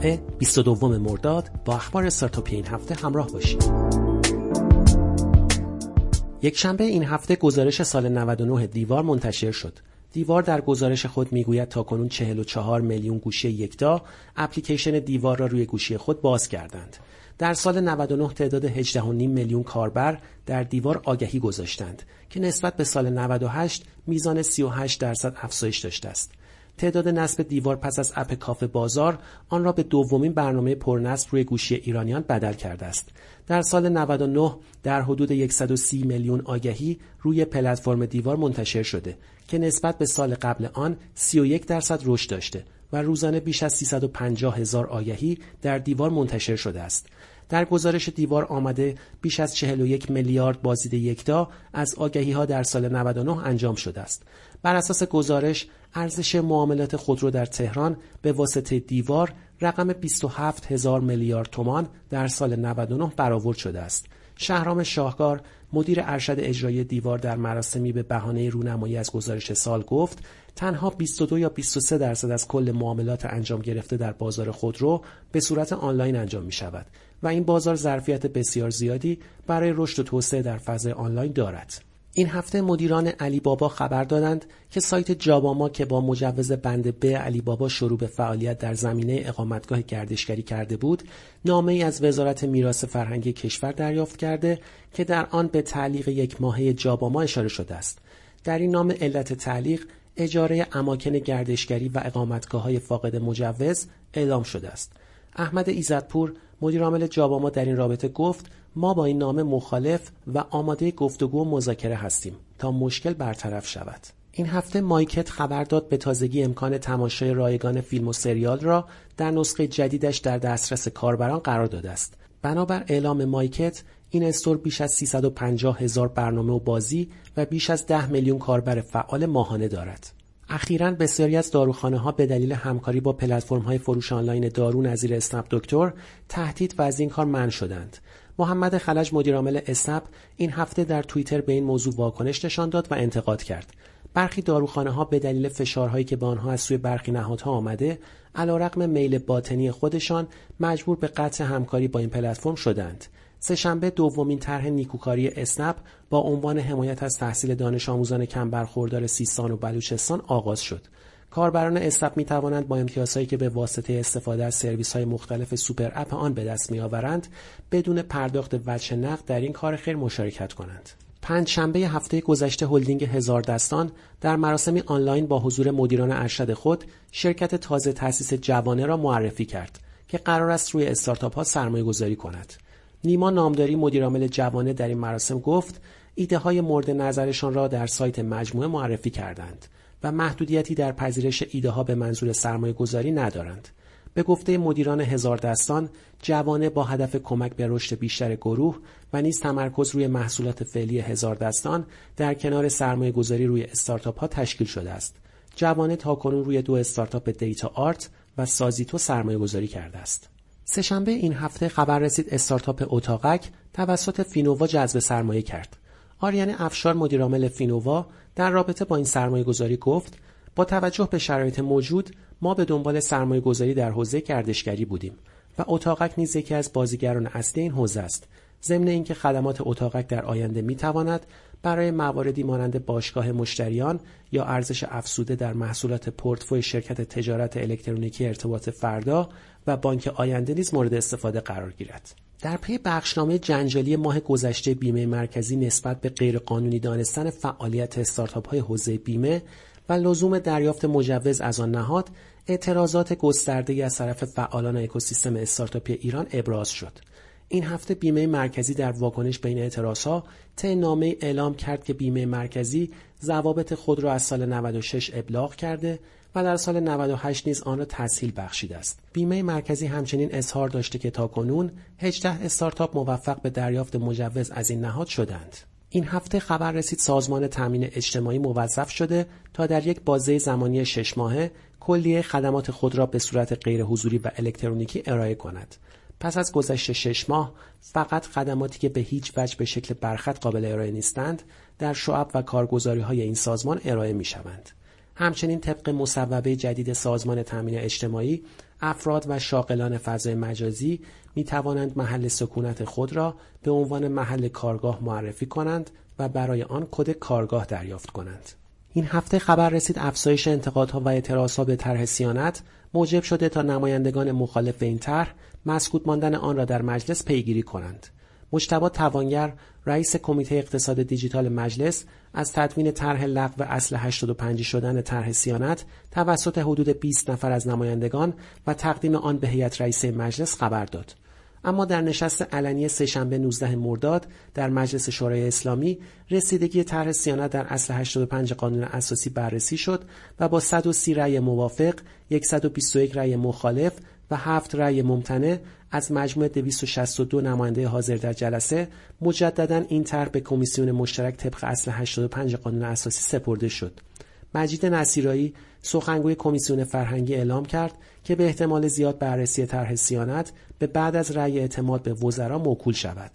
جمعه 22 مرداد با اخبار استارتاپی این هفته همراه باشید. یک شنبه این هفته گزارش سال 99 دیوار منتشر شد. دیوار در گزارش خود می‌گوید تاکنون 44 میلیون گوشی یکتا اپلیکیشن دیوار را روی گوشی خود باز کردند. در سال 99 تعداد 18.5 میلیون کاربر در دیوار آگهی گذاشتند که نسبت به سال 98 میزان 38 درصد افزایش داشته است. تعداد نصب دیوار پس از اپ کافه بازار آن را به دومین برنامه پرنصب روی گوشی ایرانیان بدل کرده است. در سال 99 در حدود 130 میلیون آگهی روی پلتفرم دیوار منتشر شده که نسبت به سال قبل آن 31 درصد رشد داشته و روزانه بیش از 350 هزار آگهی در دیوار منتشر شده است. در گزارش دیوار آمده بیش از 41 میلیارد بازدید یکتا از آگهی ها در سال 99 انجام شده است. بر اساس گزارش ارزش معاملات خودرو در تهران به واسطه دیوار رقم 27 هزار میلیارد تومان در سال 99 برآورد شده است. شهرام شاهکار مدیر ارشد اجرایی دیوار در مراسمی به بهانه رونمایی از گزارش سال گفت تنها 22 یا 23 درصد از کل معاملات انجام گرفته در بازار خودرو به صورت آنلاین انجام می شود و این بازار ظرفیت بسیار زیادی برای رشد و توسعه در فضای آنلاین دارد. این هفته مدیران علی بابا خبر دادند که سایت جاباما که با مجوز بند ب علی بابا شروع به فعالیت در زمینه اقامتگاه گردشگری کرده بود نامه ای از وزارت میراث فرهنگی کشور دریافت کرده که در آن به تعلیق یک ماهه جاباما اشاره شده است. در این نامه علت تعلیق اجاره اماکن گردشگری و اقامتگاه های فاقد مجوز اعلام شده است. احمد ایزدپور مدیرعامل جاباما در این رابطه گفت ما با این نامه مخالف و آماده گفتگو و مذاکره هستیم تا مشکل برطرف شود. این هفته مایکت خبر داد به تازگی امکان تماشای رایگان فیلم و سریال را در نسخه جدیدش در دسترس کاربران قرار داده است. بنابر اعلام مایکت این استور بیش از 350 هزار برنامه و بازی و بیش از 10 میلیون کاربر فعال ماهانه دارد. اخیرا بسیاری از داروخانه ها به دلیل همکاری با پلتفرم های فروش آنلاین دارو نظیر اسنپ دکتر تهدید و از این کار منع شدند. محمد خلج مدیرعامل اسنپ این هفته در توییتر به این موضوع واکنش نشان داد و انتقاد کرد. برخی داروخانه ها به دلیل فشارهایی که به آنها از سوی برخی نهادها آمده علیرغم میل باطنی خودشان مجبور به قطع همکاری با این پلتفرم شدند. سهشنبه دومین طرح نیکوکاری اسنپ با عنوان حمایت از تحصیل دانش آموزان کم برخوردار سیستان و بلوچستان آغاز شد. کاربران اسنپ می توانند با امتیازهایی که به واسطه استفاده از سرویس های مختلف super app آن به دست می آورند بدون پرداخت وجه نقد در این کار خیر مشارکت کنند. پنج شنبه هفته گذشته هلدینگ هزار دستان در مراسمی آنلاین با حضور مدیران ارشد خود شرکت تازه تأسیس جوانه را معرفی کرد که قرار است روی استارتاپ ها سرمایه گذاری کند. نیما نامداری مدیرعامل جوانه در این مراسم گفت ایده های مورد نظرشان را در سایت مجموعه معرفی کردند و محدودیتی در پذیرش ایده ها به منظور سرمایه گذاری ندارند. به گفته مدیران هزار دستان جوانه با هدف کمک به رشد بیشتر گروه و نیز تمرکز روی محصولات فعلی هزار دستان در کنار سرمایه گذاری روی استارتاپ ها تشکیل شده است. جوانه تاکنون روی دو استارتاپ دیتا آرت و سازیتو سرمایه گذاری کرده است. سهشنبه این هفته خبر رسید استارتاپ اتاقک توسط فینووا جذب سرمایه کرد. آریان افشار مدیرعامل فینووا در رابطه با این سرمایه گذاری گفت با توجه به شرایط موجود ما به دنبال سرمایه گذاری در حوزه گردشگری بودیم و اتاقک نیز یکی از بازیگران اصلی این حوزه است. ضمن اینکه خدمات اتاقک در آینده می تواند برای مواردی مانند باشگاه مشتریان یا ارزش افزوده در محصولات پورتفوی شرکت تجارت الکترونیکی ارتباط فردا و بانک آینده نیز مورد استفاده قرار گیرد. در پی بخشنامه جنجالی ماه گذشته بیمه مرکزی نسبت به غیرقانونی دانستن فعالیت استارتاپ های حوزه بیمه و لزوم دریافت مجوز از آن نهاد اعتراضات گسترده از طرف فعالان اکوسیستم استارتاپی ایران ابراز شد. این هفته بیمه مرکزی در واکنش بین اعتراضها طی نامه اعلام کرد که بیمه مرکزی ضوابط خود را از سال 96 ابلاغ کرده و در سال 98 نیز آن را تسهیل بخشیده است. بیمه مرکزی همچنین اظهار داشته که تاکنون 18 استارتاپ موفق به دریافت مجوز از این نهاد شدند. این هفته خبر رسید سازمان تامین اجتماعی موظف شده تا در یک بازه زمانی شش ماهه کلیه خدمات خود را به صورت غیر حضوری و الکترونیکی ارائه کند. پس از گذشت شش ماه فقط خدماتی که به هیچ وجه به شکل برخط قابل ارائه نیستند در شعب و کارگزاری های این سازمان ارائه می شوند. همچنین طبق مصوبه جدید سازمان تامین اجتماعی افراد و شاغلان فضای مجازی می توانند محل سکونت خود را به عنوان محل کارگاه معرفی کنند و برای آن کد کارگاه دریافت کنند. این هفته خبر رسید افزایش انتقادها و اعتراضها به طرح سیانت موجب شده تا نمایندگان مخالف این طرح مسکوت ماندن آن را در مجلس پیگیری کنند. مجتبی توانگر رئیس کمیته اقتصاد دیجیتال مجلس از تدوین طرح لغو اصل 85 شدن طرح سیانت توسط حدود 20 نفر از نمایندگان و تقدیم آن به هیئت رئیسه مجلس خبر داد. اما در نشست علنی سهشنبه 19 مرداد در مجلس شورای اسلامی رسیدگی طرح سیانت در اصل 85 قانون اساسی بررسی شد و با 130 رأی موافق، 121 رأی مخالف و 7 رأی ممتنع از مجموع 262 نماینده حاضر در جلسه مجددا این طرح به کمیسیون مشترک طبق اصل 85 قانون اساسی سپرده شد. مجید نصیرایی سخنگوی کمیسیون فرهنگی اعلام کرد که به احتمال زیاد بررسی طرح سیانت به بعد از رأی اعتماد به وزرا موکول شود.